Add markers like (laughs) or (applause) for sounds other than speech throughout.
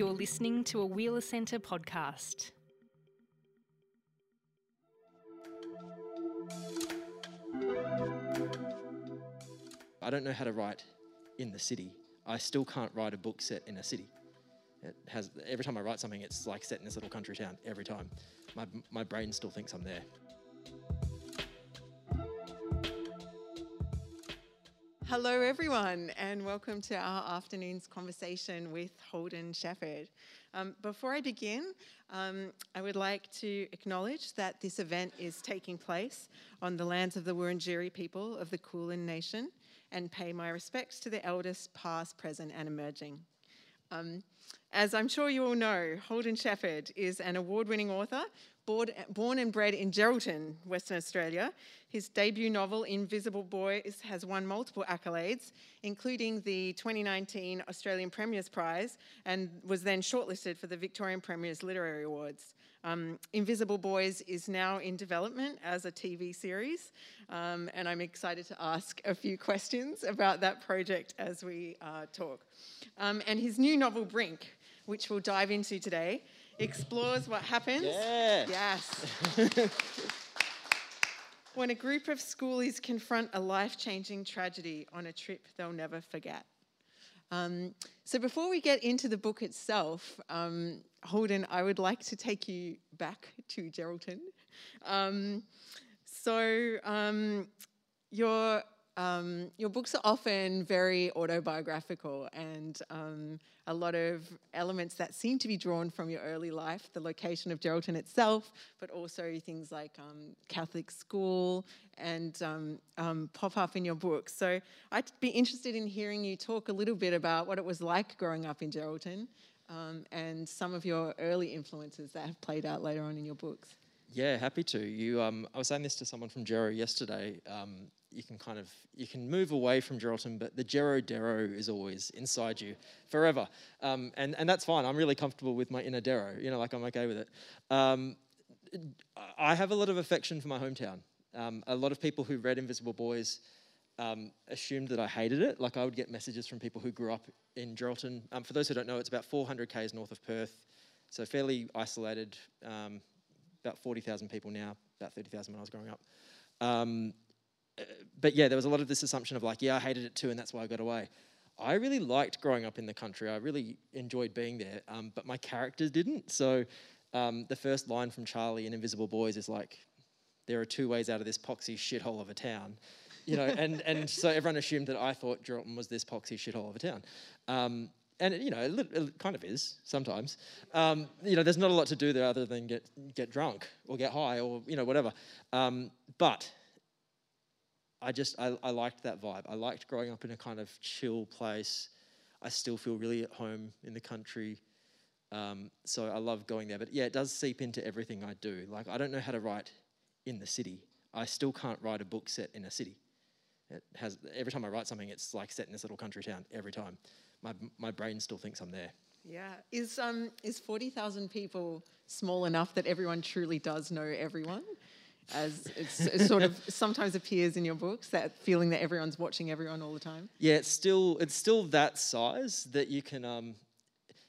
You're listening to a Wheeler Centre podcast. I don't know how to write in the city. I still can't write a book set in a city. It has every time I write something, it's like set in this little country town. Every time, my my brain still thinks I'm there. Hello, everyone, and welcome to our afternoon's conversation with Holden Sheppard. Um, before I begin, um, I would like to acknowledge that this event is taking place on the lands of the Wurundjeri people of the Kulin Nation and pay my respects to the elders, past, present, and emerging. Um, as I'm sure you all know, Holden Sheppard is an award winning author born and bred in Geraldton, Western Australia. His debut novel, Invisible Boys, has won multiple accolades, including the 2019 Australian Premier's Prize, and was then shortlisted for the Victorian Premier's Literary Awards. Um, Invisible Boys is now in development as a TV series, um, and I'm excited to ask a few questions about that project as we uh, talk. Um, and his new novel, Brink, which we'll dive into today, explores what happens. Yeah. Yes. (laughs) when a group of schoolies confront a life changing tragedy on a trip they'll never forget. Um, so, before we get into the book itself, um, Holden, I would like to take you back to Geraldton. Um, so, um, you're um, your books are often very autobiographical and um, a lot of elements that seem to be drawn from your early life, the location of Geraldton itself, but also things like um, Catholic school and um, um, pop up in your books. So I'd be interested in hearing you talk a little bit about what it was like growing up in Geraldton um, and some of your early influences that have played out later on in your books. Yeah, happy to. You, um, I was saying this to someone from Gero yesterday. Um, you can kind of you can move away from Geraldton, but the Gero Dero is always inside you forever, um, and and that's fine. I'm really comfortable with my inner Dero. You know, like I'm okay with it. Um, I have a lot of affection for my hometown. Um, a lot of people who read Invisible Boys um, assumed that I hated it. Like I would get messages from people who grew up in Geraldton. Um, for those who don't know, it's about 400 k's north of Perth, so fairly isolated. Um, about 40,000 people now, about 30,000 when I was growing up but yeah, there was a lot of this assumption of like, yeah, I hated it too, and that's why I got away. I really liked growing up in the country. I really enjoyed being there, um, but my characters didn't. So um, the first line from Charlie in Invisible Boys is like, "There are two ways out of this poxy shithole of a town," you know, and and so everyone assumed that I thought Geraldton was this poxy shithole of a town. Um, and it, you know, it, kind of is sometimes. Um, you know, there's not a lot to do there other than get get drunk or get high or you know whatever. Um, but I just I, I liked that vibe. I liked growing up in a kind of chill place. I still feel really at home in the country. Um, so I love going there. But yeah, it does seep into everything I do. Like I don't know how to write in the city. I still can't write a book set in a city. It has every time I write something, it's like set in this little country town. Every time, my my brain still thinks I'm there. Yeah, is um is forty thousand people small enough that everyone truly does know everyone? as it sort of (laughs) sometimes appears in your books that feeling that everyone's watching everyone all the time yeah it's still it's still that size that you can um,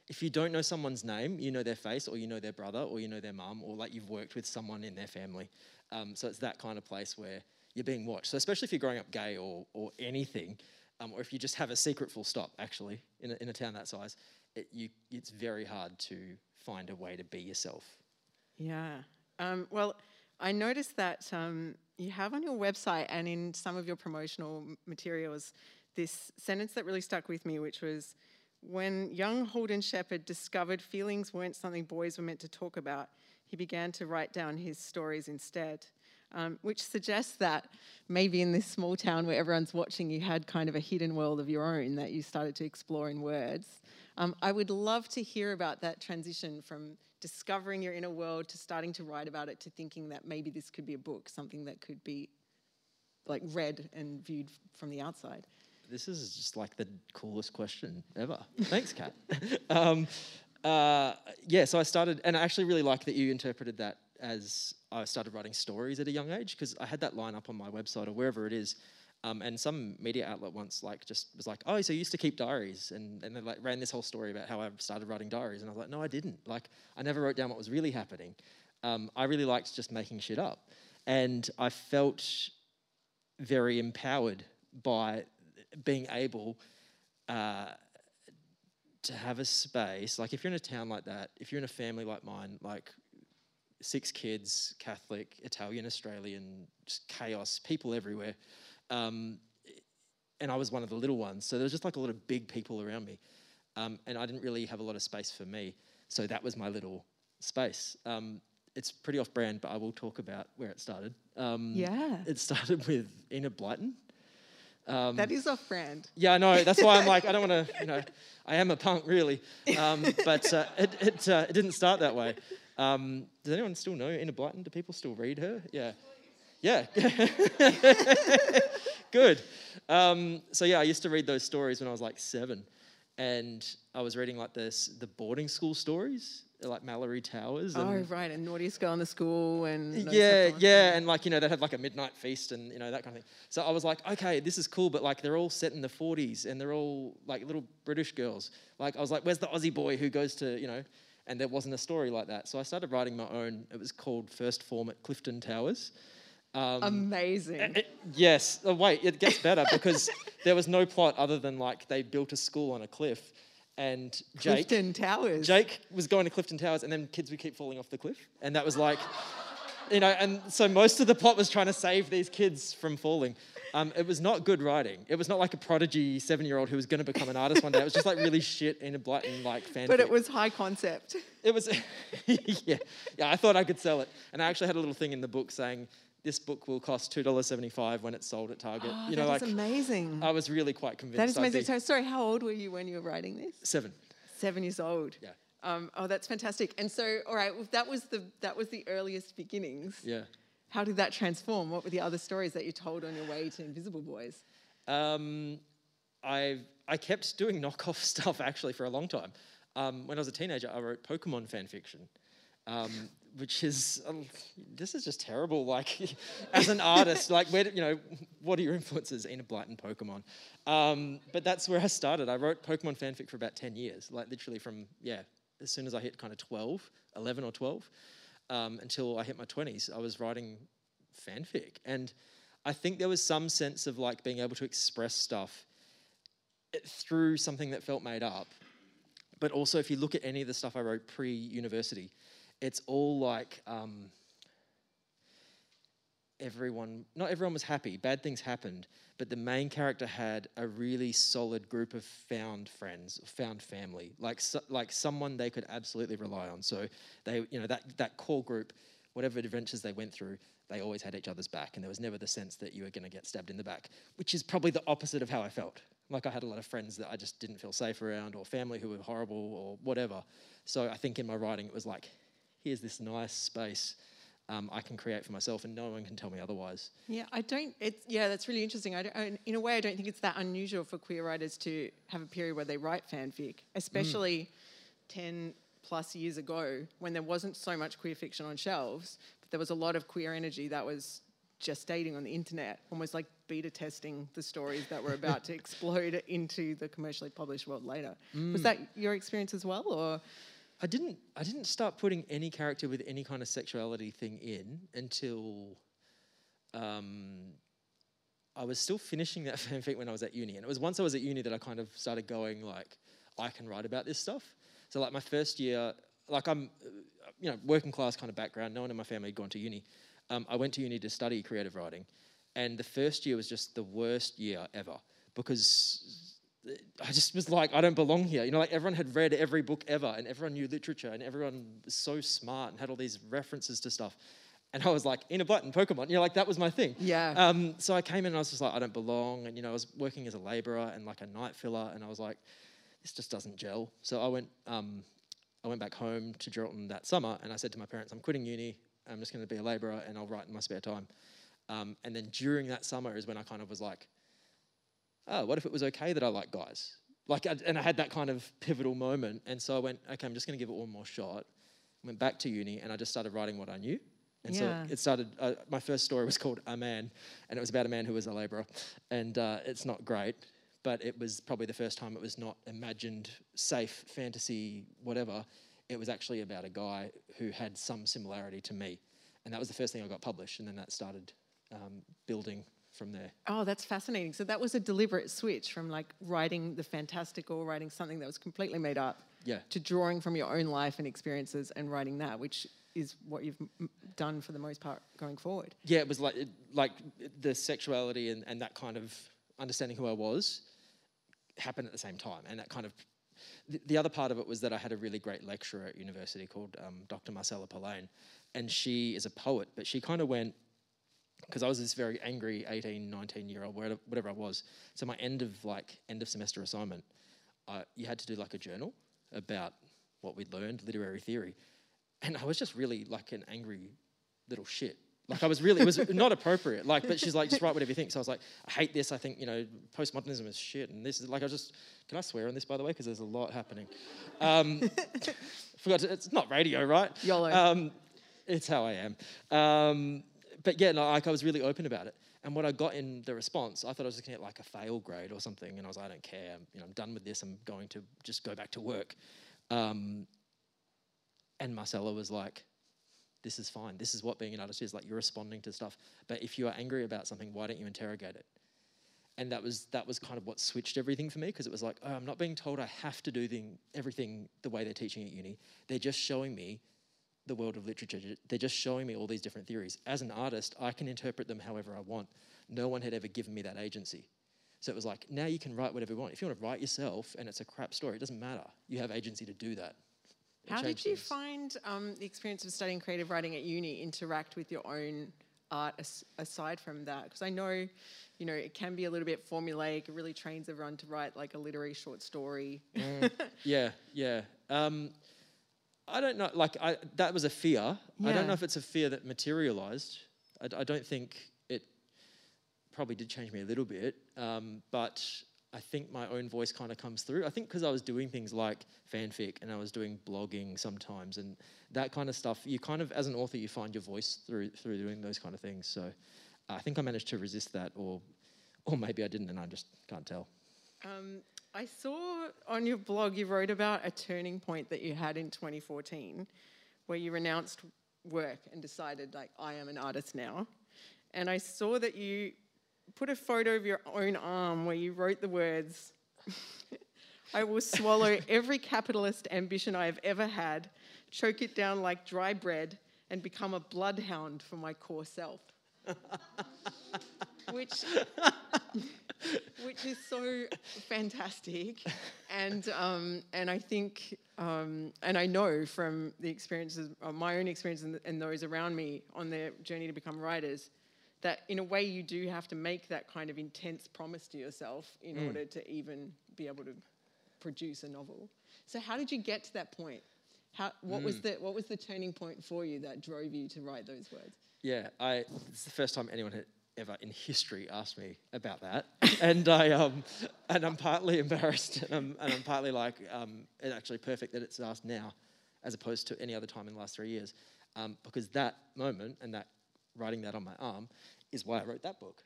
if you don't know someone's name you know their face or you know their brother or you know their mum or like you've worked with someone in their family um, so it's that kind of place where you're being watched. So especially if you're growing up gay or, or anything um, or if you just have a secret full stop actually in a, in a town that size it, you, it's very hard to find a way to be yourself. Yeah. Um, well I noticed that um, you have on your website and in some of your promotional materials this sentence that really stuck with me, which was when young Holden Sheppard discovered feelings weren't something boys were meant to talk about, he began to write down his stories instead. Um, which suggests that maybe in this small town where everyone's watching, you had kind of a hidden world of your own that you started to explore in words. Um, I would love to hear about that transition from discovering your inner world to starting to write about it to thinking that maybe this could be a book, something that could be like read and viewed from the outside? This is just like the coolest question ever. Thanks, Kat. (laughs) um, uh, yeah, so I started, and I actually really like that you interpreted that as I started writing stories at a young age because I had that line up on my website or wherever it is. Um, and some media outlet once like just was like, oh, so you used to keep diaries, and and they like ran this whole story about how I started writing diaries, and I was like, no, I didn't. Like, I never wrote down what was really happening. Um, I really liked just making shit up, and I felt very empowered by being able uh, to have a space. Like, if you're in a town like that, if you're in a family like mine, like six kids, Catholic, Italian, Australian, just chaos, people everywhere. Um, and I was one of the little ones. So there was just like a lot of big people around me. Um, and I didn't really have a lot of space for me. So that was my little space. Um, it's pretty off brand, but I will talk about where it started. Um, Yeah. It started (laughs) with Enid Blyton. Um, That is off brand. yeah, I know. That's why I'm like, I don't want to, (laughs) you know, I am a punk, really. Um, but uh, it, it, uh, it didn't start that way. Um, does anyone still know Enid Blyton? Do people still read her? Yeah. Yeah. (laughs) Good. Um, so, yeah, I used to read those stories when I was like seven. And I was reading like this, the boarding school stories, like Malory Towers. And, Oh, right. And naughtiest girl in the school and. yeah, of- yeah, and like you know they had like a midnight feast and you know that kind of thing. So I was like, okay, this is cool, but like they're all set in the 40s and they're all like little British girls. Like I was like, where's the Aussie boy who goes to you know? And there wasn't a story like that. So I started writing my own. It was called First Form at Clifton Towers. Um, Amazing. it- yes. Oh, wait, it gets better because (laughs) there was no plot other than like they built a school on a cliff, and Jake. Clifton Towers. Jake was going to Clifton Towers, and then kids would keep falling off the cliff, and that was like, you know, and so most of the plot was trying to save these kids from falling. Um, it was not good writing. It was not like a prodigy seven-year-old who was going to become an artist one day. It was just like really shit in a Blyton like fan. But it was high concept. It was, (laughs) yeah, yeah. I thought I could sell it, and I actually had a little thing in the book saying this book will cost two dollars seventy-five when it's sold at Target. Oh, you know, like amazing. I was really quite convinced. that is amazing. So, sorry, how old were you when you were writing this? seven. Seven years old. Yeah. Um, oh, that's fantastic. And so, all right, well, that was the that was the earliest beginnings. Yeah. How did that transform? What were the other stories that you told on your way to Invisible Boys? Um, I I kept doing knockoff (laughs) stuff actually for a long time. Um, when I was a teenager, I wrote Pokemon fan fiction, um, which is um, this is just terrible. Like (laughs) as an artist, like where do- you know what are your influences? Enid Blyton, Pokemon. Um, but that's where I started. I wrote Pokemon fanfic for about ten years, like literally from yeah, as soon as I hit kind of 12, 11 or twelve, um, until I hit my twenties. I was writing fanfic, and I think there was some sense of like being able to express stuff eh, through something that felt made up. But also, if you look at any of the stuff I wrote pre university, it's all like um, everyone, not everyone was happy. Bad things happened, but the main character had a really solid group of found friends, found family, like so, like someone they could absolutely rely on. So they, you know, that that core group, whatever adventures they went through, they always had each other's back, and there was never the sense that you were going to get stabbed in the back, which is probably the opposite of how I felt. Like I had a lot of friends that I just didn't feel safe around, or family who were horrible, or whatever. So I think in my writing it was like, here's this nice space um, I can create for myself, and no one can tell me otherwise. Yeah, I don't. It's yeah, that's really interesting. I don't, in a way, I don't think it's that unusual for queer writers to have a period where they write fanfic, especially ten plus years ago when there wasn't so much queer fiction on shelves, but there was a lot of queer energy that was gestating on the internet, almost like beta testing the stories that were about to (laughs) explode into the commercially published world later. Was that your experience as well, or? I didn't I didn't start putting any character with any kind of sexuality thing in until um, I was still finishing that (laughs) fanfic when I was at uni, and it was once I was at uni that I kind of started going like I can write about this stuff. So like my first year, like I'm, you know, working class kind of background. No one in my family had gone to uni. Um, I went to uni to study creative writing, and the first year was just the worst year ever because I just was like, I don't belong here. You know, like everyone had read every book ever, and everyone knew literature, and everyone was so smart and had all these references to stuff. And I was like, Enid Blyton, Pokemon. You know, like that was my thing. Yeah. Um, so I came in and I was just like, I don't belong. And, you know, I was working as a laborer and like a night filler, and I was like, this just doesn't gel. So I went, um, I went back home to Geraldton that summer, and I said to my parents, I'm quitting uni. I'm just going to be a laborer, and I'll write in my spare time. Um, and then during that summer is when I kind of was like, oh, what if it was okay that I like guys? Like, I, and I had that kind of pivotal moment. And so I went, okay, I'm just going to give it one more shot. Went back to uni and I just started writing what I knew. And Yeah. so it started. Uh, my first story was called A Man, and it was about a man who was a labourer, and uh, it's not great, but it was probably the first time it was not imagined, safe fantasy, whatever. It was actually about a guy who had some similarity to me, and that was the first thing I got published, and then that started um, building from there. Oh, that's fascinating. So that was a deliberate switch from like writing the fantastical, writing something that was completely made up, Yeah. to drawing from your own life and experiences and writing that, which is what you've m- done for the most part going forward. yeah, it was like it, like the sexuality and, and that kind of understanding who I was happened at the same time, and that kind of the, the other part of it was that I had a really great lecturer at university called um, Dr. Marcella Polain, and she is a poet, but she kind of went because I was this very angry 18, 19 year old, whatever, whatever I was. So my end of like end of semester assignment, uh, you had to do like a journal about what we'd learned, literary theory, and I was just really like an angry little shit. Like I was really, it was (laughs) not appropriate. Like, but she's like, just write whatever you think. So I was like, I hate this. I think you know, postmodernism is shit, and this is like, I just, can I swear on this by the way? Because there's a lot happening. Um, (laughs) forgot, to, it's not radio, right? YOLO. Um, it's how I am. Um, but yeah, like I was really open about it. And what I got in the response, I thought I was to get like a fail grade or something, and I was like, I don't care. I'm, you know, I'm done with this. I'm going to just go back to work. Um, and Marcella was like, this is fine. This is what being an artist is. Like you're responding to stuff. But if you are angry about something, why don't you interrogate it? And that was that was kind of what switched everything for me because it was like, oh, I'm not being told I have to do thing, everything the way they're teaching at uni. They're just showing me the world of literature. They're just showing me all these different theories. As an artist, I can interpret them however I want. No one had ever given me that agency. So it was like, now you can write whatever you want. If you want to write yourself and it's a crap story, it doesn't matter. You have agency to do that. It How did you things. find um, the experience of studying creative writing at uni interact with your own art as, aside from that? Because I know, you know, it can be a little bit formulaic. It really trains everyone to write like a literary short story. Yeah, yeah. Um, I don't know. Like, I, that was a fear. I don't know if it's a fear that materialized. I don't think it probably did change me a little bit. Um, but I think my own voice kind of comes through. I think because I was doing things like fanfic and I was doing blogging sometimes and that kind of stuff. You kind of, as an author, you find your voice through through doing those kind of things. So I think I managed to resist that, or or maybe I didn't, and I just can't tell. Um, I saw on your blog you wrote about a turning point that you had in 2014 where you renounced work and decided, like, I am an artist now. And I saw that you put a photo of your own arm where you wrote the words, (laughs) I will swallow every capitalist ambition I have ever had, choke it down like dry bread, and become a bloodhound for my core self. (laughs) Which (laughs) which is so fantastic, and um, and I think um, and I know from the experiences, uh, my own experience and, and those around me on their journey to become writers, that in a way you do have to make that kind of intense promise to yourself in order to even be able to produce a novel. So how did you get to that point? How what was the what was the turning point for you that drove you to write those words? Yeah, I. It's the first time anyone had ever in history asked me about that, (laughs) and I um, and I'm partly embarrassed, and I'm, and I'm partly like, um, it's actually perfect that it's asked now, as opposed to any other time in the last three years, um, because that moment and that writing that on my arm is why I wrote that book.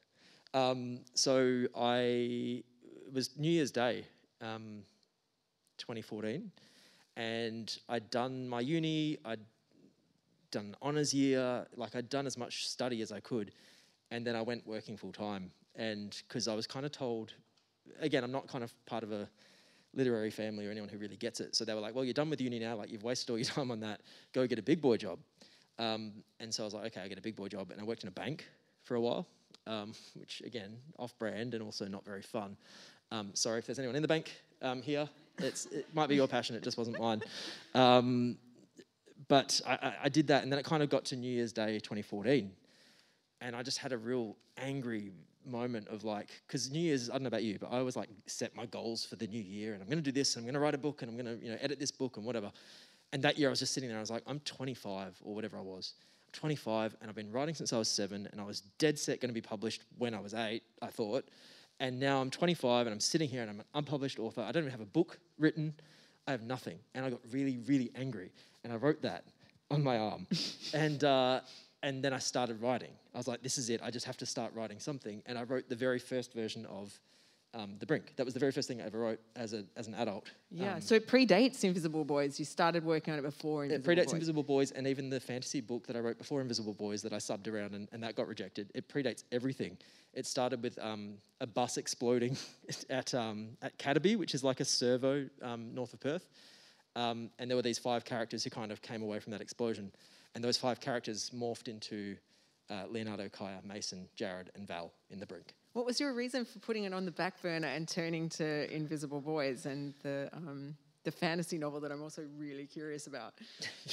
Um, so I it was New Year's Day, um, 2014, and I'd done my uni. I'd done an honours year, like I'd done as much study as I could, and then I went working full time. And because I was kind of told, again, I'm not kind of part of a literary family or anyone who really gets it. So they were like, well, you're done with uni now, like you've wasted all your (laughs) time on that, go get a big boy job. Um, and so I was like, okay, I get a big boy job. And I worked in a bank for a while, um, which again, off brand and also not very fun. Um, sorry if there's anyone in the bank um, here. It might be your passion, it just wasn't mine. Um, but I, I did that, and then it kind of got to New Year's Day 2014, and I just had a real angry moment of like, because New Year's, I don't know about you, but I always like set my goals for the new year, and I'm going to do this, and I'm going to write a book, and I'm going to you know edit this book and whatever. And that year, I was just sitting there, I was like, I'm 25 or whatever I was. I'm 25, and I've been writing since I was seven, and I was dead set going to be published when I was eight, I thought. And now I'm 25, and I'm sitting here, and I'm an unpublished author. I don't even have a book written. I have nothing. And I got really, really angry. And I wrote that on my arm. (laughs) and, uh, and then I started writing. I was like, this is it. I just have to start writing something. And I wrote the very first version of um, The Brink. That was the very first thing I ever wrote as, a, as an adult. Yeah, Um, so it predates Invisible Boys. You started working on it before Invisible it predates Boys. Invisible Boys and even the fantasy book that I wrote before Invisible Boys that I subbed around and, and that got rejected. It predates everything. It started with um, a bus exploding (laughs) at, um, at Cataby, which is like a servo um, north of Perth. Um, and there were these five characters who kind of came away from that explosion. And those five characters morphed into uh, Leonardo, Kaya, Mason, Jared, and Val in The Brink. What was your reason for putting it on the back burner and turning to Invisible Boys and the um, the fantasy novel that I'm also really curious about? (laughs)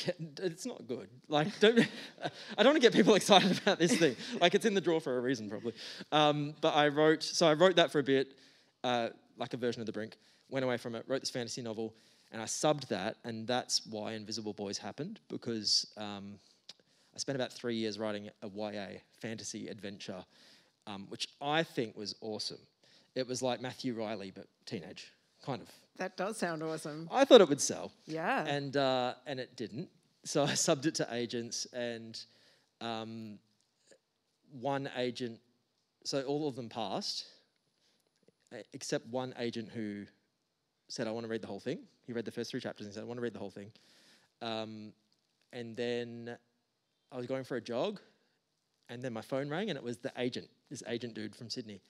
Yeah, it's not good. Like, don't. (laughs) I don't want to get people (laughs) excited about this thing. Like, it's in the drawer for a reason, probably. Um, but I wrote. So I wrote that for a bit, uh, like a version of The Brink. Went away from it. Wrote this fantasy novel, and I subbed that, and that's why Invisible Boys happened because um, I spent about three years writing a YA fantasy adventure, um, which I think was awesome. It was like Matthew Reilly, but teenage, kind of. That does sound awesome. I thought it would sell Yeah. and uh, and it didn't. So I subbed it to agents, and um, one agent. So all of them passed, except one agent who said, "I want to read the whole thing." He read the first three chapters and said, "I want to read the whole thing." Um, and then I was going for a jog, and then my phone rang, and it was the agent, this agent dude from Sydney.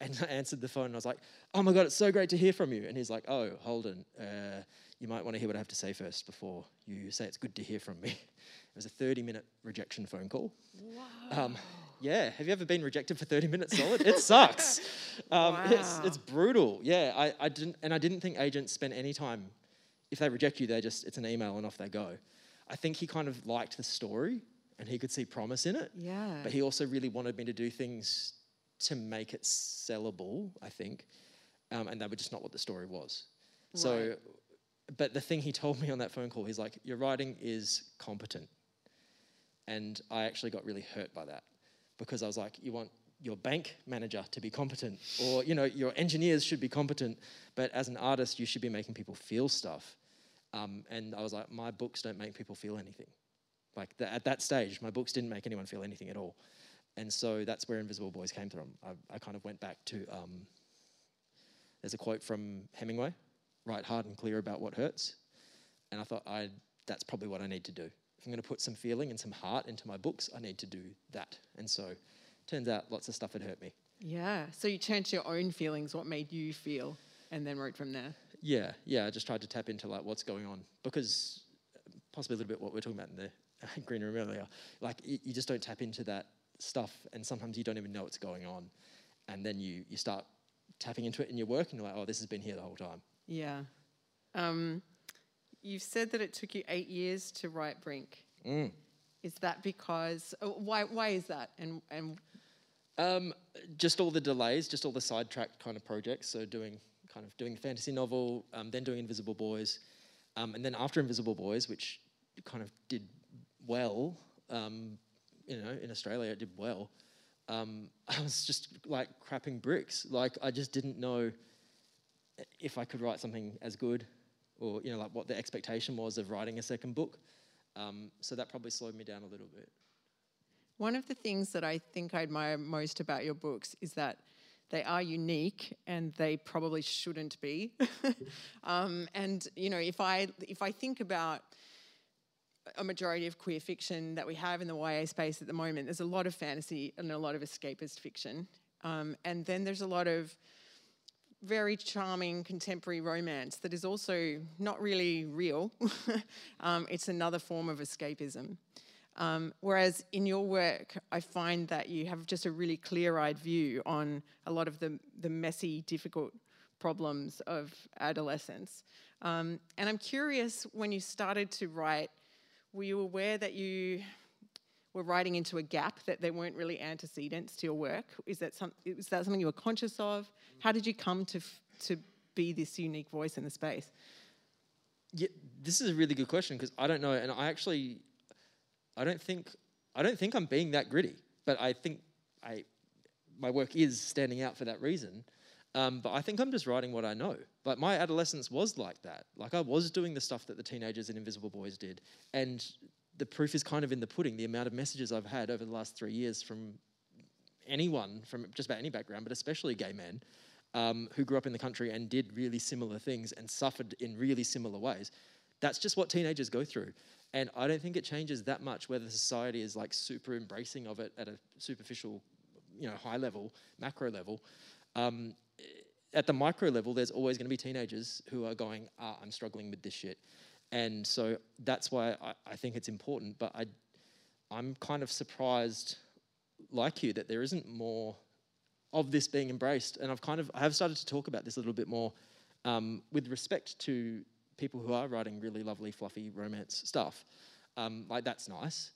And I answered the phone and I was like, oh my God, it's so great to hear from you. And he's like, oh, Holden, uh, you might want to hear what I have to say first before you say it's good to hear from me. (laughs) It was a 30 minute rejection phone call. Um, yeah, have you ever been rejected for 30 minutes solid? It sucks. (laughs) Um, it's, Wow. it's brutal. Yeah, I, I didn't, and I didn't think agents spend any time. If they reject you, they just, it's an email and off they go. I think he kind of liked the story and he could see promise in it. yeah. But he also really wanted me to do things to make it sellable, I think. Um, and that was just not what the story was. Right. So, but the thing he told me on that phone call, he's like, Your writing is competent. And I actually got really hurt by that because I was like, You want your bank manager to be competent, or, you know, your engineers should be competent, but as an artist, you should be making people feel stuff. Um, and I was like, My books don't make people feel anything. Like th- at that stage, my books didn't make anyone feel anything at all. And so that's where Invisible Boys came from. I, I kind of went back to um, there's a quote from Hemingway write hard and clear about what hurts. And I thought, I, that's probably what I need to do. I'm going to put some feeling and some heart into my books, I need to do that. And so turns out lots of stuff had hurt me. yeah. So you turned to your own feelings, what made you feel, and then wrote from there. Yeah, yeah, I just tried to tap into like what's going on because uh, possibly a little bit what we are talking about in the (laughs) green room earlier. Like you, you just don't tap into that stuff, and sometimes you don't even know what's going on, and then you you start tapping into it in your work, and you're like, oh, this has been here the whole time. Yeah. Um, you've said that it took you eight years to write Brink. Mm. Is that because uh, why? Why is that? And and Um, just all the delays, just all the sidetracked kind of projects. So doing kind of doing the fantasy novel, um, then doing Invisible Boys, um, and then after Invisible Boys, which kind of did well. Um, you know, in Australia, it did well. Um, (laughs) I was just like crapping bricks. Like I just didn't know if I could write something as good, or you know, like what the expectation was of writing a second book. Um, so that probably slowed me down a little bit. One of the things that I think I admire most about your books is that they are unique and they probably shouldn't be. (laughs) um, and you know, if I if I think about a majority of queer fiction that we have in the YA space at the moment, there's a lot of fantasy and a lot of escapist fiction, um, and then there's a lot of very charming contemporary romance that is also not really real. (laughs) um, it's another form of escapism. Um, whereas in your work, I find that you have just a really clear eyed view on a lot of the, the messy, difficult problems of adolescence. Um, and I'm curious when you started to write, were you aware that you were writing into a gap, that there weren't really antecedents to your work? Is that, some, is that something you were conscious of? How did you come to, to be this unique voice in the space? Yeah, this is a really good question because I don't know, and I actually, I don't think, I don't think I'm being that gritty, but I think I, my work is standing out for that reason. Um, but I think I'm just writing what I know. Like my adolescence was like that. Like I was doing the stuff that the teenagers in Invisible Boys did, and the proof is kind of in the pudding. The amount of messages I've had over the last three years from anyone from just about any background, but especially gay men um, who grew up in the country and did really similar things and suffered in really similar ways. That's just what teenagers go through. And I don't think it changes that much whether society is like super embracing of it at a superficial, you know, high level, macro level. Um, at the micro level, there's always going to be teenagers who are going, ah, I'm struggling with this shit. And so that's why I, I think it's important. But I, I'm kind of surprised, like you, that there isn't more of this being embraced. And I've kind of I have started to talk about this a little bit more um, with respect to people who are writing really lovely, fluffy romance stuff. Um, like that's nice,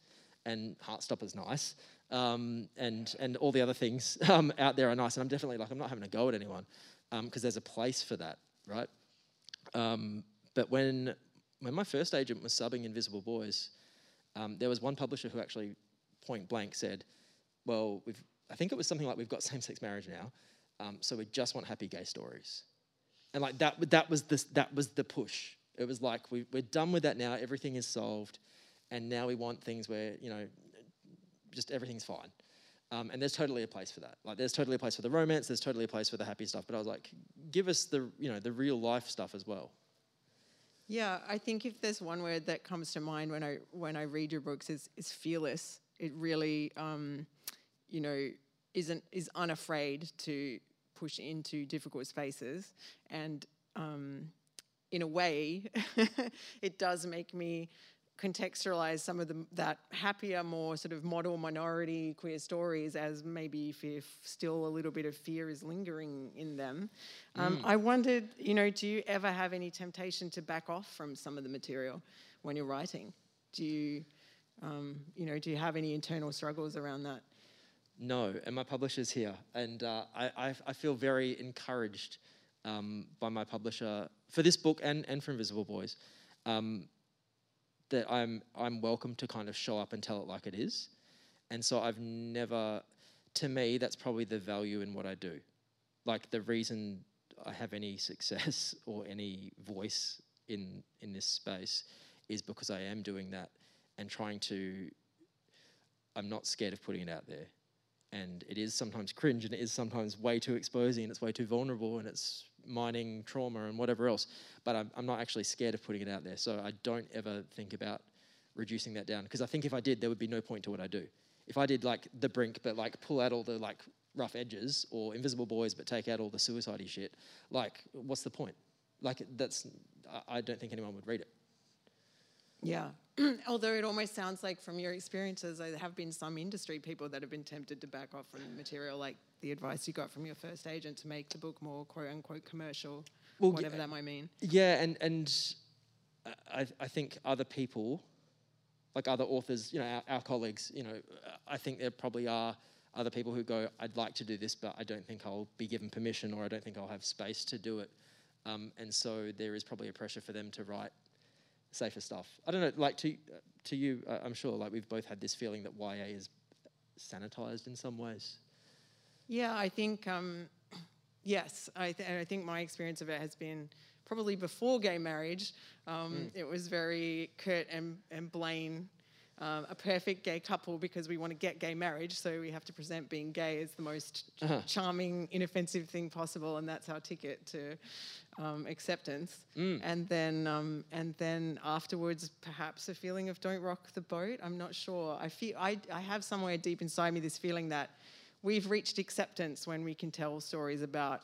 and Heartstopper's nice, um, and and all the other things (laughs) um, out there are nice. And I'm definitely like I'm not having a go at anyone because um, there's a place for that, right? Um, but when when my first agent was subbing Invisible Boys, there was one publisher who actually point blank said, "Well, we've I think it was something like we've got same-sex marriage now, um, so we just want happy gay stories, and like that that was the that was the push. It was like we, we're done with that now. Everything is solved, and now we want things where you know, just everything's fine. Um, and there's totally a place for that. Like there's totally a place for the romance. There's totally a place for the happy stuff. But I was like, give us the you know the real life stuff as well. Yeah, I think if there's one word that comes to mind when I when I read your books is is fearless. It really, um, you know, isn't is unafraid to push into difficult spaces, and um, in a way, (laughs) it does make me contextualize some of the, that happier, more sort of model minority queer stories as maybe if if still a little bit of fear is lingering in them. Um, mm. I wondered, you know, do you ever have any temptation to back off from some of the material when you're writing? Do you, um, you know, do you have any internal struggles around that? No, and my publisher's here, and uh, I, I, I, feel very encouraged um, by my publisher for this book and, and for Invisible Boys um, that I'm I'm welcome to kind of show up and tell it like it is, and so I've never, to me, that's probably the value in what I do, like the reason I have any (laughs) success or any voice in in this space is because I am doing that and trying to. I'm not scared of putting it out there and it is sometimes cringe and it is sometimes way too exposing and it's way too vulnerable and it's mining trauma and whatever else. But I'm, I'm not actually scared of putting it out there. So I don't ever think about reducing that down because I think if I did, there would be no point to what I do. If I did like the brink, but like pull out all the like rough edges or invisible boys, but take out all the suicidey shit, like what's the point? Like that's, I don't think anyone would read it. Yeah. (clears throat) Although it almost sounds like from your experiences, there have been some industry people that have been tempted to back off from material, like the advice you got from your first agent to make the book more quote unquote commercial, well, whatever yeah, that might mean. Yeah, and and I I think other people, like other authors, you know, our, our colleagues, you know, I think there probably are other people who go, I'd like to do this, but I don't think I'll be given permission, or I don't think I'll have space to do it. Um, and so there is probably a pressure for them to write safer stuff. I don't know, like to to you, uh, I'm sure, like we've both had this feeling that YA is sanitized in some ways. Yeah, I think um, yes, I th- I think my experience of it has been probably before gay marriage. Um, mm. It was very Kurt and and Blaine. Um, a perfect gay couple because we want to get gay marriage, so we have to present being gay as the most uh-huh. charming, inoffensive thing possible, and that's our ticket to um, acceptance, mm. and then um, and then afterwards, perhaps a feeling of don't rock the boat. I'm not sure. I feel I I have somewhere deep inside me this feeling that we've reached acceptance when we can tell stories about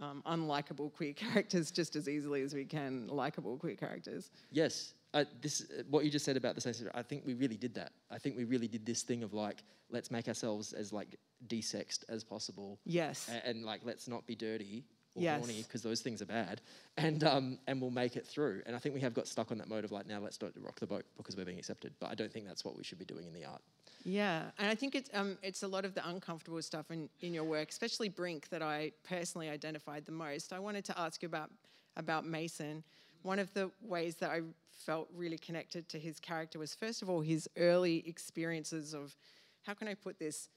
um, unlikable queer (laughs) characters just as easily as we can likable queer characters. Yes. Uh, this uh, what you just said about the same. I think we really did that. I think we really did this thing of like, let's make ourselves as like desexed as possible. Yes. And, and like, let's not be dirty or yes. horny because those things are bad, and um, and we'll make it through. And I think we have got stuck on that mode of like, now let's not rock the boat because we're being accepted. But I don't think that's what we should be doing in the art. Yeah, and I think it's um, it's a lot of the uncomfortable stuff in, in your work, especially Brink, that I personally identified the most. I wanted to ask you about about Mason. One of the ways that I felt really connected to his character was first of all his early experiences of how can I put this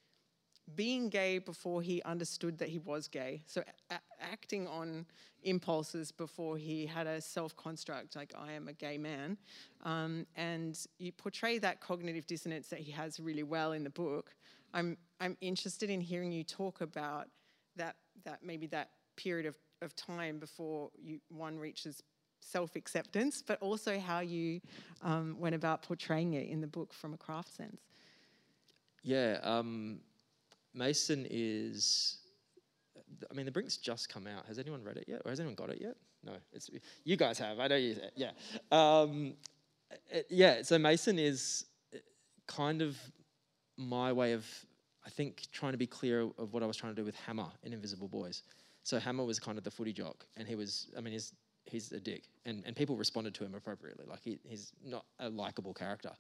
being gay before he understood that he was gay. So a- acting on impulses before he had a self construct like I am a gay man. Um, and you portray that cognitive dissonance that he has really well in the book. I'm I'm interested in hearing you talk about that that maybe that period of, of time before you one reaches self acceptance, but also how you um, went about portraying it in the book from a craft sense. Yeah, um, Mason is. I mean, the Brink's just come out. Has anyone read it yet, or has anyone got it yet? No, it's you guys have. I know you. Yeah, um, it, yeah. So Mason is uh, kind of my way of, I think, trying to be clear of what I was trying to do with Hammer in Invisible Boys. So Hammer was kind of the footy jock, and he was. I mean, he's he's a dick, and and people responded to him appropriately. Like he, he's not a likable character.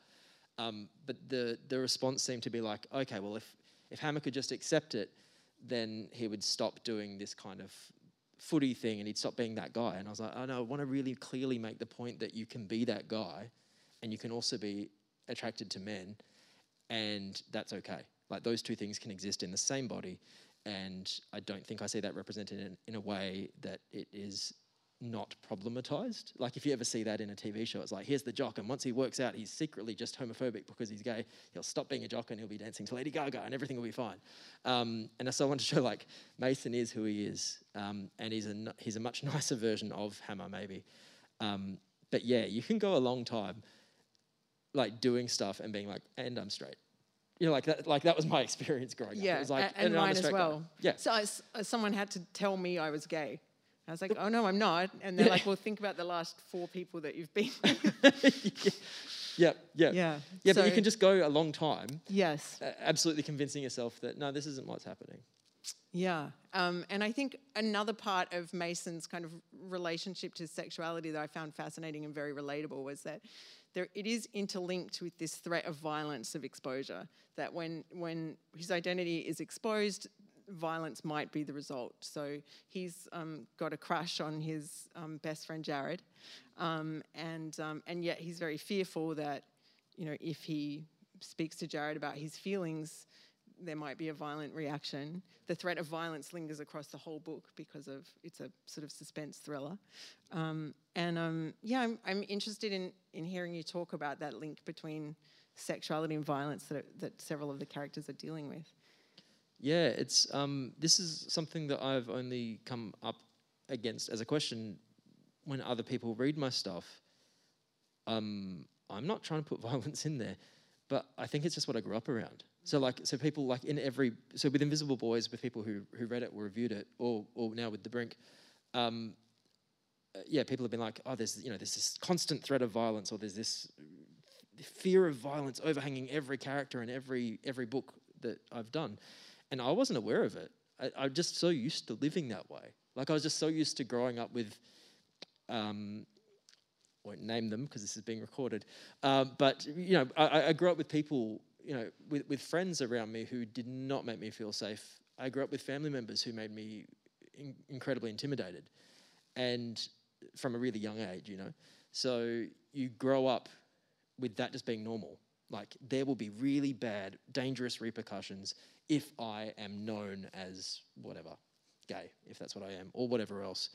Um, but the the response seemed to be like, okay, well, if if Hammer could just accept it, then he would stop doing this kind of footy thing and he'd stop being that guy. And I was like, oh no, I want to really clearly make the point that you can be that guy and you can also be attracted to men and that's okay. Like those two things can exist in the same body. And I don't think I see that represented in, in a way that it is not problematized. Like if you ever see that in a TV show, it's like here's the jock, and once he works out he's secretly just homophobic because he's gay, he'll stop being a jock and he'll be dancing to Lady Gaga, and everything will be fine. Um, and so I want to show like Mason is who he is, um, and he's a he's a much (laughs) nicer version of Hammer maybe. Um, but yeah, you can go a long time like doing stuff and being like, and I'm straight. You know, like that, like that was my (laughs) experience growing yeah, up. It was like, and, and mine as well. Guy. Yeah. So I, someone had to tell me I was gay. I was like, oh no, I'm not. And they're like, well, think about the last four people that you've been. (laughs) yeah, yeah, yeah. Yeah, so, but you can just go a long time. Yes. Absolutely convincing yourself that no, this isn't what's happening. Yeah, um, and I think another part of Mason's kind of relationship to sexuality that I found fascinating and very relatable was that there, it is interlinked with this threat of violence of exposure. That when when his identity is exposed, violence might be the result. So he's um, got a crush on his um, best friend Jared, um, and um, and yet he's very fearful that you know if he speaks to Jared about his feelings, there might be a violent reaction. The threat of violence lingers across the whole book because of it's a sort of suspense thriller. Um, and um, yeah, I'm, I'm interested in in hearing you talk about that link between sexuality and violence that, that several of the characters are dealing with. Yeah, it's um, this is something that I've only come up against as a question when other people read my stuff. Um, I'm not trying to put (laughs) violence in there, but I think it's just what I grew up around. So like, so people like in every, so with Invisible Boys, with people who who read it or reviewed it, or or now with The Brink, um, uh, yeah, people have been like, oh, there's you know, there's this constant threat of violence, or there's this fear of violence overhanging every character in every every book that I've done and I wasn't aware of it. I, am just so used to living that way. Like I was just so used to growing up with, um, I won't name them because this is being recorded, um, but you know, I, I, grew up with people, you know, with, with friends around me who did not make me feel safe. I grew up with family members who made me in, incredibly intimidated, and from a really young age, you know. So you grow up with that just being normal. Like there will be really bad, dangerous repercussions if I am known as whatever, gay, if that's what I am, or whatever else.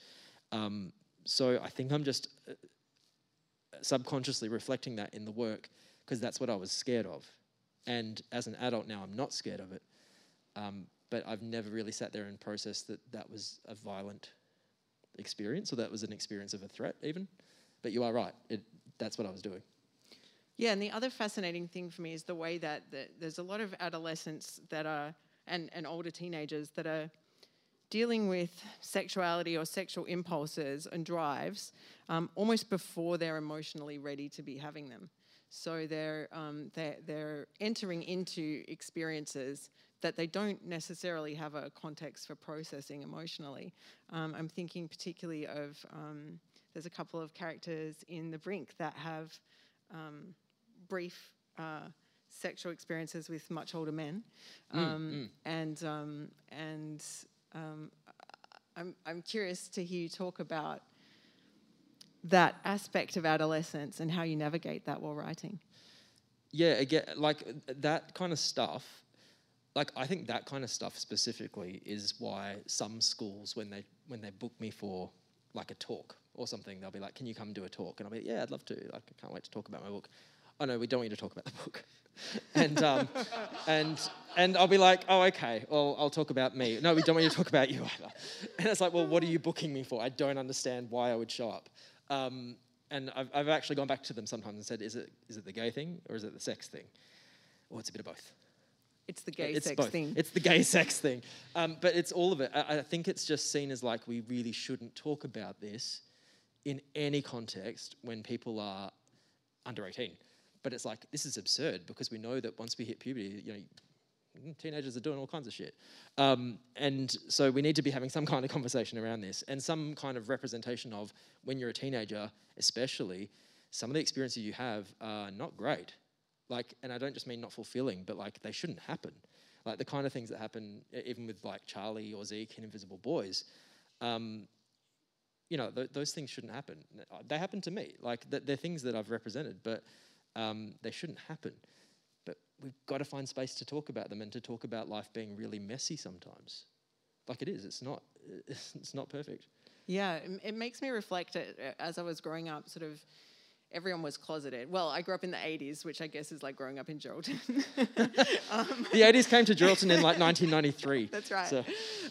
Um, so I think I'm just uh, subconsciously reflecting that in the work because that's what I was scared of. And as an adult now, I'm not scared of it. Um, but I've never really sat there and processed that that was a violent experience or that was an experience of a threat, even. But you are right, it, that's what I was doing. Yeah, and the other fascinating thing for me is the way that the, there's a lot of adolescents that are, and, and older teenagers that are dealing with sexuality or sexual impulses and drives um, almost before they're emotionally ready to be having them. So they're, um, they're, they're entering into experiences that they don't necessarily have a context for processing emotionally. Um, I'm thinking particularly of um, there's a couple of characters in The Brink that have um, brief uh, sexual experiences with much older men, mm, um, mm, mm. and um, and um, I'm I'm curious to hear you talk about that aspect of adolescence and how you navigate that while writing. Yeah, again, like that kind of stuff. like I think that kind of stuff specifically is why some schools when they when they book me for like a talk or something, they'll be like, "Can you come do a talk?" And I'll be, like, "Yeah, I'd love to. Like, I can't wait to talk about my book." Oh no, we don't want you to talk about the book. (laughs) and um, and and I'll be like, "Oh, okay. Well, I'll talk about me." No, we don't want you to talk about you either. (laughs) And it's like, "Well, what are you booking me for? I don't understand why I would show up." Um, and I've, I've actually gone back to them sometimes and said, "Is it is it the gay thing or is it the sex thing?" Or it's a bit of both. It's the gay it's sex both. thing. It's the gay (laughs) sex thing. Um, but it's all of it. I, I think it's just seen as like we really shouldn't talk about this in any context when people are under 18. But it's like, this is absurd because we know that once we hit puberty, you know, teenagers are doing all kinds of shit. Um, and so we need to be having some kind of conversation around this and some kind of representation of when you're a teenager, especially, some of the experiences you have are not great. Like, and I don't just mean not fulfilling, but like they shouldn't happen. Like the kind of things that happen, even with like Charlie or Zeke in Invisible Boys, um, you know, th- those things shouldn't happen. They happen to me. Like th- they're things that I've represented, but um, they shouldn't happen. But we've got to find space to talk about them and to talk about life being really messy sometimes. Like it is. It's not. (laughs) It's not perfect. Yeah, it, makes me reflect uh, as I was growing up, sort of everyone was closeted. Well, I grew up in the 80s, which I guess is like growing up in Geraldton. (laughs) um, (laughs) The 80s came to Geraldton in like 1993. (laughs) That's right. So,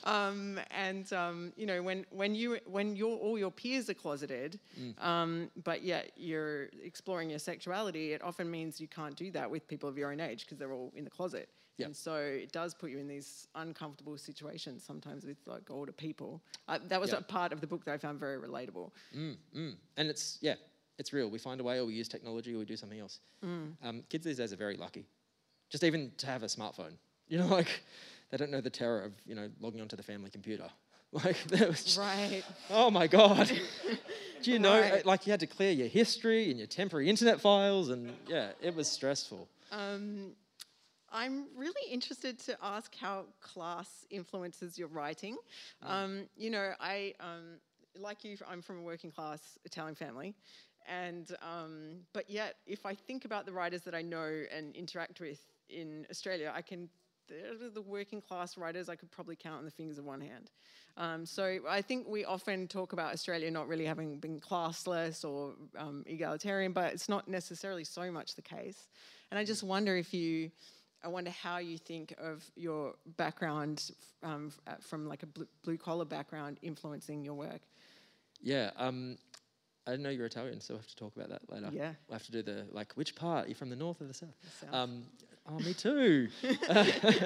um, and um, you know when when you when your all your peers are closeted, Mm. um, but yet you're exploring your sexuality, it often means you can't do that with people of your own age because they're all in the closet. Yeah. And so it does put you in these uncomfortable situations sometimes with like older people. Uh, that was Yeah. a part of the book that I found very relatable. mm, mm. And it's, yeah, it's real. We find a way or we use technology or we do something else. Um, kids these days are very lucky. Just even to have a smartphone. You know, (laughs) like they don't know the terror of, you know, logging onto the family computer. (laughs) Like, that was just- Right. oh my God. (laughs) do you know, Right. like you had to clear your history and your temporary internet files and yeah, it was stressful. Um, I'm really interested to ask how class influences your writing. Um, you know, I, um, like you, I'm from a working class Italian family. And, um, but yet, if I think about the writers that I know and interact with in Australia, I can, the working class writers I could probably count on the fingers of one hand. Um, so I think we often talk about Australia not really having been classless or um, egalitarian, but it's not necessarily so much the case. And I just wonder if you, I wonder how you think of your background um, from like a blue, blue collar background influencing your work. Yeah. Um, I didn't know you were Italian, so we'll have to talk about that later. Yeah. We'll have to do the, like, which part? You're from the north or the south? south. Um, oh, me too. (laughs)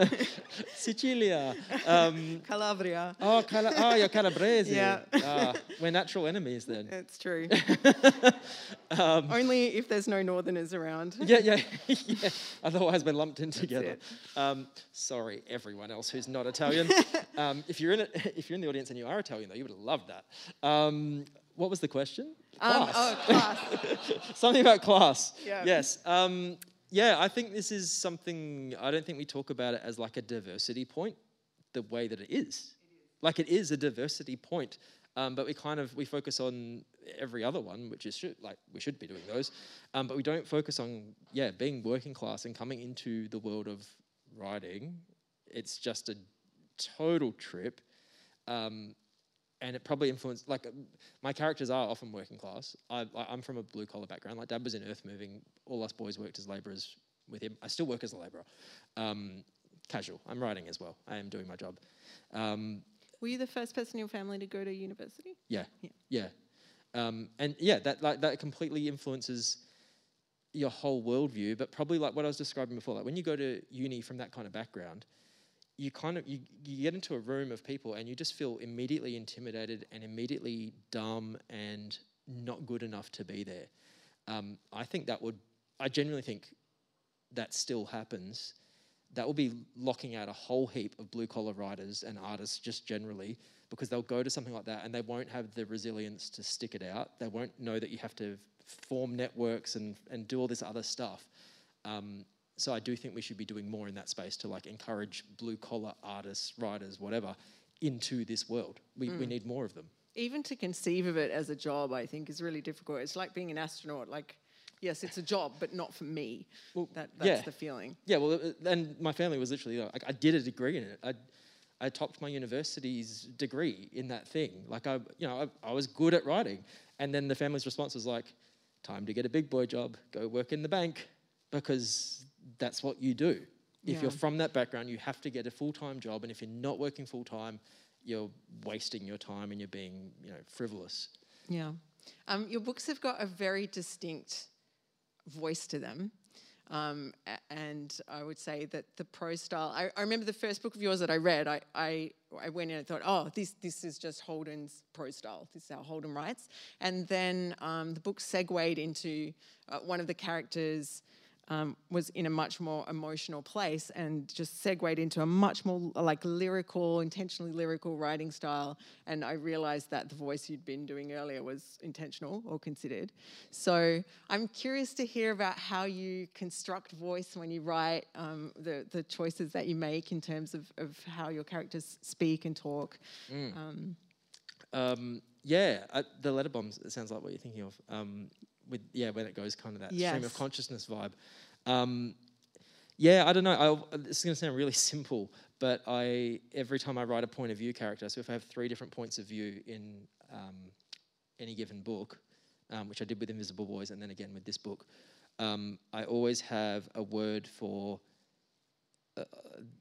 (laughs) Sicilia. Um, Calabria. oh, Cala- oh, you're Calabrese. Yeah. Ah, we're natural enemies then. It's true. (laughs) Only if there's no northerners around. Yeah, yeah, yeah. Otherwise, we're lumped in together. Um, sorry, everyone else who's not Italian. um, if you're in it, if you're in the audience and you are Italian, though, you would have loved that. Um, what was the question? Um, Class. oh, class. (laughs) Something about class. Yeah. Yes. Um, yeah, I think this is something. I don't think we talk about it as like a diversity point, the way that it is. Like it is a diversity point, um, but we kind of we focus on every other one, which is should, like we should be doing those, um, but we don't focus on yeah being working class and coming into the world of writing. It's just a total trip. Um, and it probably influenced like my characters are often working class. I, I- i'm from a blue collar background. Like dad was in earth moving. All us boys worked as laborers with him. I still work as a laborer um, casual. I'm writing as well. I am doing my job. Um, Were you the first person in your family to go to university? yeah. Yeah. yeah. Um, and yeah that like that completely influences your whole worldview but probably like what i was describing before like when you go to uni from that kind of background you kind of you, you get into a room of people and you just feel immediately intimidated and immediately dumb and not good enough to be there. Um, i think that would i genuinely think that still happens. That will be locking out a whole heap of blue collar writers and artists just generally because they'll go to something like that and they won't have the resilience to stick it out. They won't know that you have to form networks and, and do all this other stuff. Um, so I do think we should be doing more in that space to like encourage blue collar artists, writers, whatever, into this world. We, we need more of them. Even to conceive of it as a job, I think, is really difficult. It's like being an astronaut. Like, yes, it's a job, but not for me. Well, that, that's yeah. the feeling. Yeah, well, uh, and my family was literally like, I did a degree in it. I, I topped my university's degree in that thing. Like I, you know, I, I was good at writing, and then the family's response was like, "Time to get a big boy job. Go work in the bank, because that's what you do. If Yeah. you're from that background, you have to get a full time job, and if you're not working full time, you're wasting your time and you're being, you know, frivolous." Yeah. Um, your books have got a very distinct voice to them. Um, and I would say that the prose style, I, I remember the first book of yours that I read, I, I, I went in and thought, oh, this, this is just Holden's prose style. This is how Holden writes. And then um, the book segued into uh, one of the characters um, was in a much more emotional place and just segued into a much more like lyrical, intentionally lyrical writing style. And I realized that the voice you'd been doing earlier was intentional or considered. So I'm curious to hear about how you construct voice when you write, um, the, the choices that you make in terms of, of how your characters speak and talk. Um, Um, yeah, uh, the letter bombs. It sounds like what you're thinking of. Um, with yeah, when it goes kind of that stream of consciousness vibe. Um, yeah, I don't know. I, this is going to sound really (laughs) simple, but I every time I write a point of view character, so if I have three different points of view in um, any given book, um, which I did with Invisible Boys, and then again with this book, um, I always have a word for uh,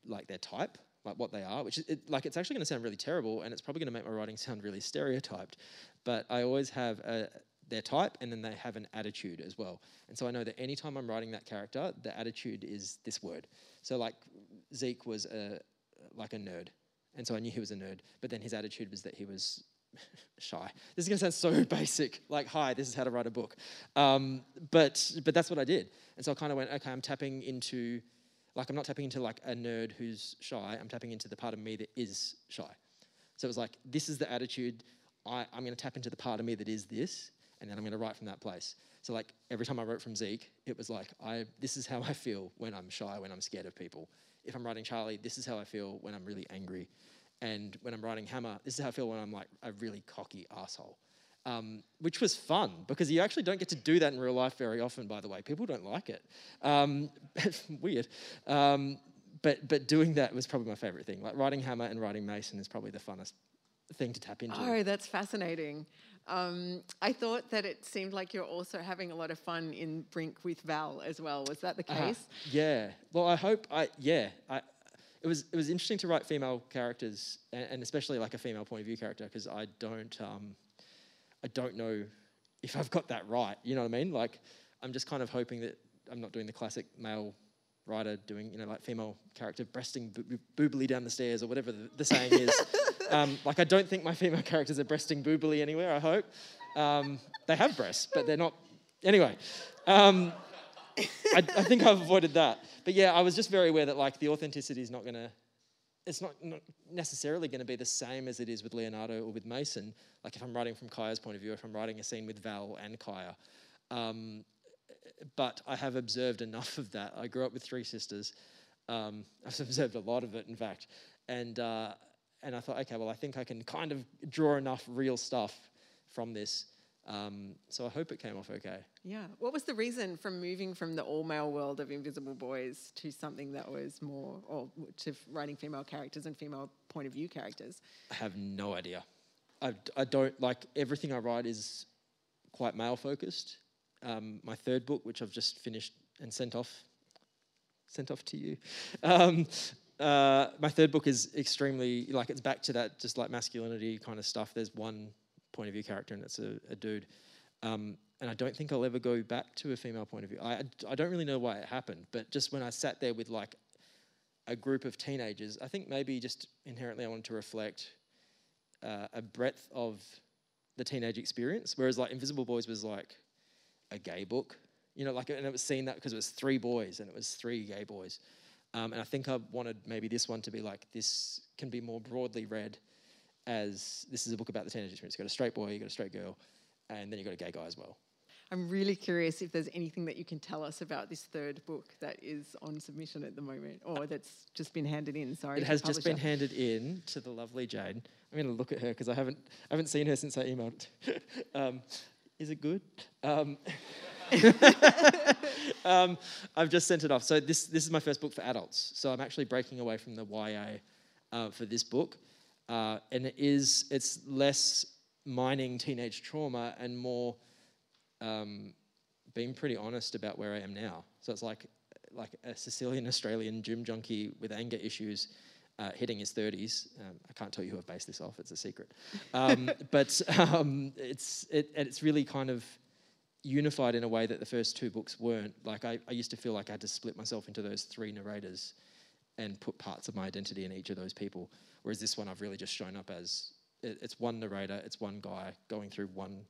like their type, like what they are, which is it, like it's actually going to sound really terrible, and it's probably going to make my writing sound really stereotyped. But I always have a, their type, and then they have an attitude as well. And so I know that anytime I'm writing that character, the attitude is this word. So like Zeke was a like a nerd, and so I knew he was a nerd. But then his attitude was that he was (laughs) shy. This is gonna sound so (laughs) basic, like hi, this is how to write a book. Um, but but that's what I did, and so I kind of went, okay, I'm tapping into, like I'm not tapping into like a nerd who's shy. I'm tapping into the part of me that is shy. So it was like this is the attitude. I, I'm gonna tap into the part of me that is this, and then I'm gonna write from that place. So like every time I wrote from Zeke, it was like I this is how I feel when I'm shy, when I'm scared of people. If I'm writing Charlie, this is how I feel when I'm really angry. And when I'm writing Hammer, this is how I feel when I'm like a really cocky asshole. Um, which was fun because you actually don't get to do that in real life very often, by the way. People don't like it. Um, (laughs) weird. Um, but, but doing that was probably my favorite thing. Like writing Hammer and writing Mason is probably the funnest thing to tap into. Oh, that's fascinating. Um, I thought that it seemed like you're also having a lot of fun in Brink with Val as well. Was that the Uh-huh. case? Yeah. Well, I hope I yeah. I it was it was interesting to write female characters and, and especially like a female point of view character because I don't um I don't know if I've got that right. You know what I mean? Like I'm just kind of hoping that I'm not doing the classic male writer doing you know like female character breasting bo- boobily down the stairs or whatever the, the saying is. (laughs) um, like I don't think my female (laughs) characters are breasting boobily anywhere. I hope um, they have breasts, but they're not. Anyway. Um, I, I think I've avoided that. But yeah, I was just very aware that like the authenticity is not going to, it's not, not necessarily going to be the same as it is with Leonardo or with Mason. Like if I'm writing from Kaya's point of view, if I'm writing a scene with Val and Kaya. Um, but I have observed enough of that. I grew up with three sisters. Um, I've (laughs) observed a lot of it, in fact. And, uh, and I thought, okay, well, I think I can kind of draw enough real stuff from this. Um, so I hope it came off okay. Yeah. What was the reason from moving from the all male world of Invisible Boys to something that was more, or to writing female characters and female point of view characters? I have no idea. I, I don't like everything I write is quite male focused. Um, my third book, which I've just finished and sent off, sent off to you. (laughs) Um, uh, my third book is extremely like it's back to that just like masculinity kind of stuff. There's one point of view character and it's a, a dude. Um, and I don't think I'll ever go back to a female point of view. I, I don't really know why it happened, but just when I sat there with like a group of teenagers, I think maybe just inherently I wanted to reflect uh, a breadth of the teenage experience. Whereas like Invisible Boys was like a gay book, you know, like and it was seen that because it was three boys and it was three gay boys. Um, and I think I wanted maybe this one to be like this can be more broadly read as this is a book about the teenage experience. You've got a straight boy, you've got a straight girl, and then you've got a gay guy as well. I'm really curious if there's anything that you can tell us about this third book that is on submission at the moment, or that's just been handed in. Sorry, It has just been handed in to the lovely Jane. I'm going to look at her because I haven't I haven't seen her since I emailed. (laughs) um, is it good? Um, (laughs) (laughs) um, I've just sent it off. So this this is my first book for adults. So I'm actually breaking away from the YA uh, for this book, uh, and it is it's less mining teenage trauma and more um, being pretty honest about where I am now. So it's like like a Sicilian (laughs) Australian gym junkie with anger issues. Uh, hitting his 30s. Um, I can't tell you who I've based this off; it's a secret. Um, (laughs) but um, it's it, and it's really kind of unified in a way that the first two books weren't. Like I, I used to feel like I had to split myself into those three narrators and put parts of my identity in each of those people. Whereas this one, I've really just shown up as it, it's one narrator, it's one guy going through one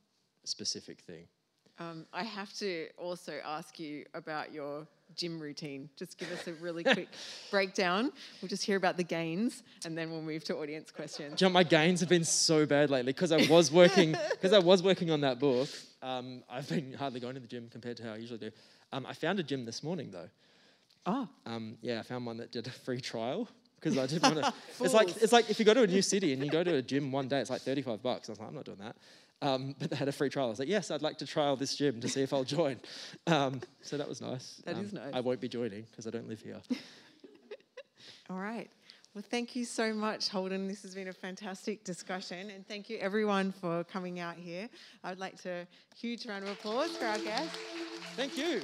specific thing. Um, I have to also ask you about your gym routine. Just give us a really quick (laughs) breakdown. We'll just hear about the gains, and then we'll move to audience questions. Know, my gains have been so bad lately because I was working (laughs) because I was working on that book. Um, I've been hardly going to the gym compared to how I usually do. Um, I found a gym this morning though. Oh, Um, yeah, I found one that did a free trial because I didn't want to. (laughs) it's like it's like if you go to a new city and you go to a gym one day, it's like thirty five bucks. I was like, I'm not doing that. Um, but they had a free trial. I was like, yes, I'd like to trial this gym to see if I'll join. Um, so that was nice. That is is nice. I won't be joining because I don't live here. (laughs) all right. Well, thank you so much, Holden. This has been a fantastic discussion, and thank you everyone for coming out here. I'd like to huge round of applause for our guests. Thank you.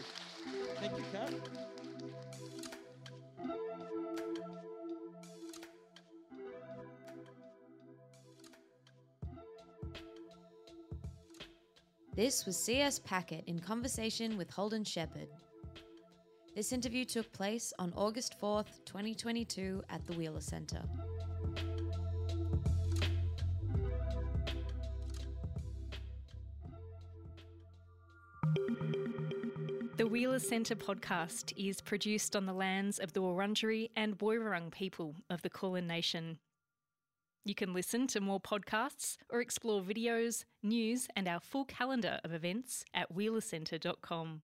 Thank you, Kat. This was CS Pacat in conversation with Holden Sheppard. This interview took place on August 4th, 2022, at the Wheeler Centre. The Wheeler Centre podcast is produced on the lands of the Wurundjeri and Woiwurrung people of the Kulin Nation. You can listen to more podcasts or explore videos, news, and our full calendar of events at wheelercentre.com.